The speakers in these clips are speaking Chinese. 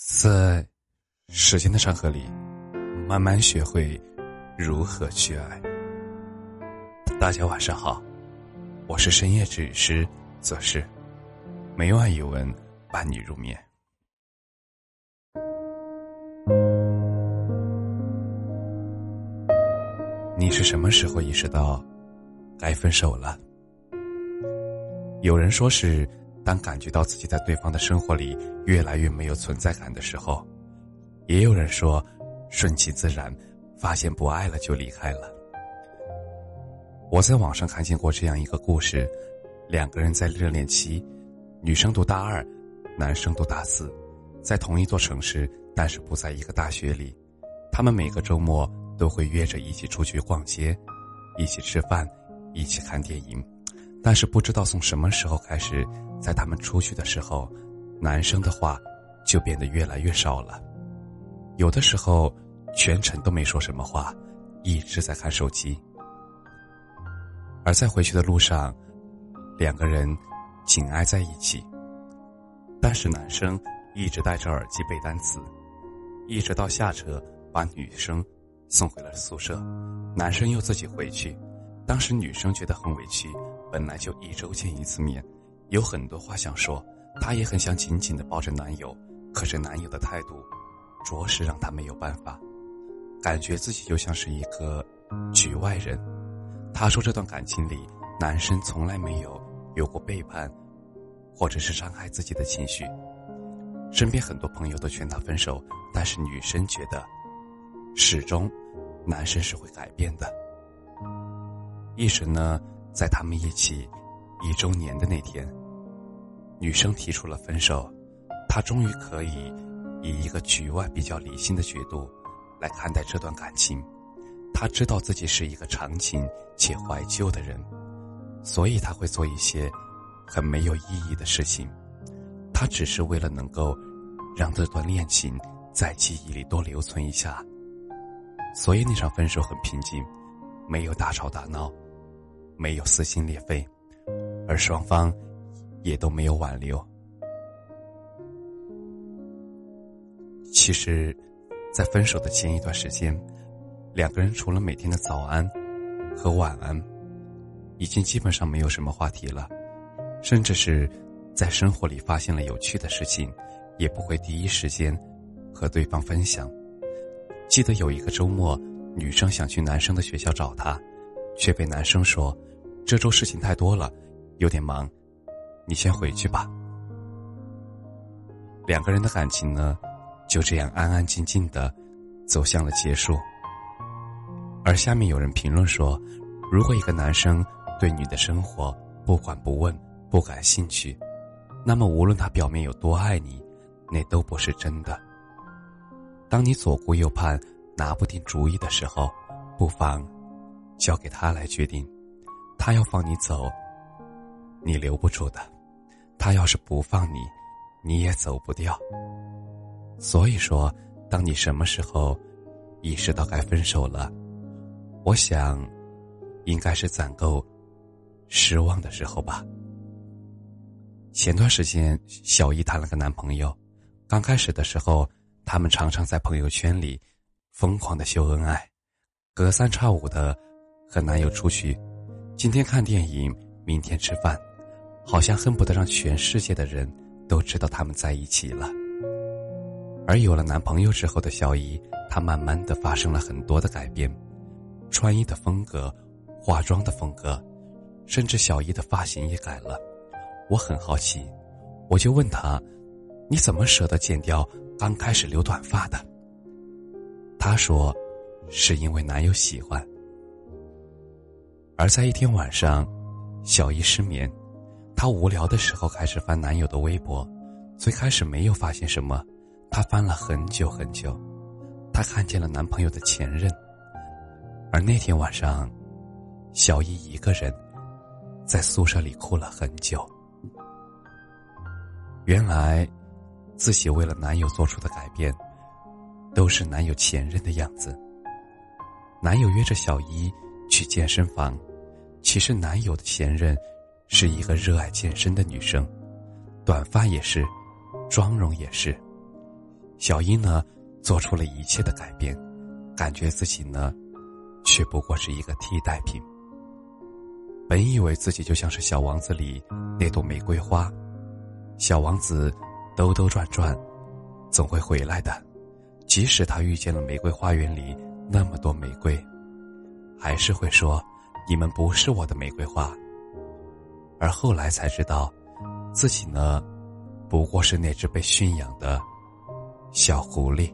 在时间的长河里，慢慢学会如何去爱。大家晚上好，我是深夜治愈师则是每晚一文伴你入眠。你是什么时候意识到该分手了？有人说是。当感觉到自己在对方的生活里越来越没有存在感的时候，也有人说，顺其自然，发现不爱了就离开了。我在网上看见过这样一个故事：两个人在热恋期，女生读大二，男生读大四，在同一座城市，但是不在一个大学里。他们每个周末都会约着一起出去逛街，一起吃饭，一起看电影。但是不知道从什么时候开始，在他们出去的时候，男生的话就变得越来越少了。有的时候，全程都没说什么话，一直在看手机。而在回去的路上，两个人紧挨在一起。但是男生一直戴着耳机背单词，一直到下车把女生送回了宿舍，男生又自己回去。当时女生觉得很委屈。本来就一周见一次面，有很多话想说，她也很想紧紧的抱着男友，可是男友的态度，着实让她没有办法，感觉自己就像是一个局外人。她说这段感情里，男生从来没有有过背叛，或者是伤害自己的情绪。身边很多朋友都劝她分手，但是女生觉得，始终，男生是会改变的。一时呢。在他们一起一周年的那天，女生提出了分手。她终于可以以一个局外比较理性的角度来看待这段感情。她知道自己是一个长情且怀旧的人，所以她会做一些很没有意义的事情。她只是为了能够让这段恋情在记忆里多留存一下。所以那场分手很平静，没有大吵大闹。没有撕心裂肺，而双方也都没有挽留。其实，在分手的前一段时间，两个人除了每天的早安和晚安，已经基本上没有什么话题了。甚至是在生活里发现了有趣的事情，也不会第一时间和对方分享。记得有一个周末，女生想去男生的学校找他，却被男生说。这周事情太多了，有点忙，你先回去吧。两个人的感情呢，就这样安安静静的走向了结束。而下面有人评论说，如果一个男生对你的生活不管不问、不感兴趣，那么无论他表面有多爱你，那都不是真的。当你左顾右盼、拿不定主意的时候，不妨交给他来决定。他要放你走，你留不住的；他要是不放你，你也走不掉。所以说，当你什么时候意识到该分手了，我想，应该是攒够失望的时候吧。前段时间，小姨谈了个男朋友，刚开始的时候，他们常常在朋友圈里疯狂的秀恩爱，隔三差五的和男友出去。今天看电影，明天吃饭，好像恨不得让全世界的人都知道他们在一起了。而有了男朋友之后的小姨，她慢慢的发生了很多的改变，穿衣的风格、化妆的风格，甚至小姨的发型也改了。我很好奇，我就问她：“你怎么舍得剪掉刚开始留短发的？”她说：“是因为男友喜欢。”而在一天晚上，小姨失眠，她无聊的时候开始翻男友的微博，最开始没有发现什么，她翻了很久很久，她看见了男朋友的前任。而那天晚上，小姨一个人在宿舍里哭了很久。原来，自己为了男友做出的改变，都是男友前任的样子。男友约着小姨去健身房。其实男友的前任是一个热爱健身的女生，短发也是，妆容也是。小英呢，做出了一切的改变，感觉自己呢，却不过是一个替代品。本以为自己就像是小王子里那朵玫瑰花，小王子兜兜转转，总会回来的。即使他遇见了玫瑰花园里那么多玫瑰，还是会说：“你们不是我的玫瑰花。”而后来才知道，自己呢，不过是那只被驯养的小狐狸。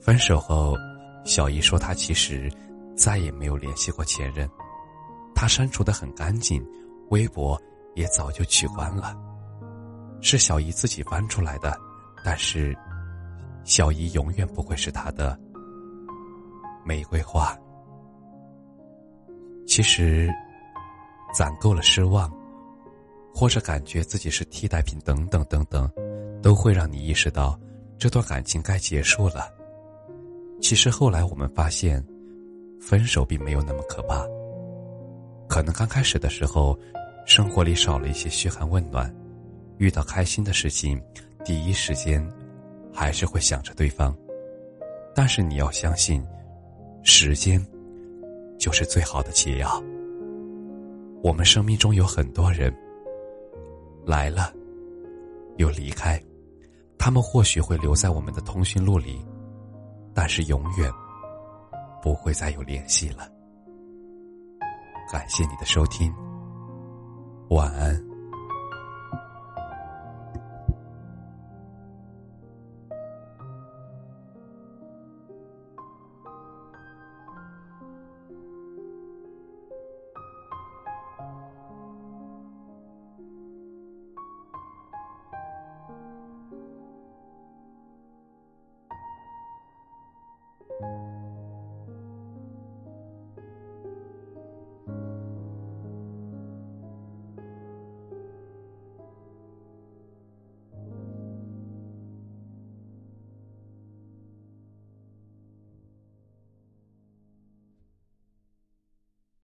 分手后，小姨说她其实再也没有联系过前任。她删除的很干净，微博也早就取关了。是小姨自己翻出来的，但是小姨永远不会是她的玫瑰花。其实，攒够了失望，或者感觉自己是替代品，等等等等，都会让你意识到这段感情该结束了。其实后来我们发现，分手并没有那么可怕。可能刚开始的时候，生活里少了一些嘘寒问暖，遇到开心的事情，第一时间还是会想着对方。但是你要相信，时间就是最好的解药。我们生命中有很多人来了又离开，他们或许会留在我们的通讯录里，但是永远不会再有联系了。感谢你的收听，晚安。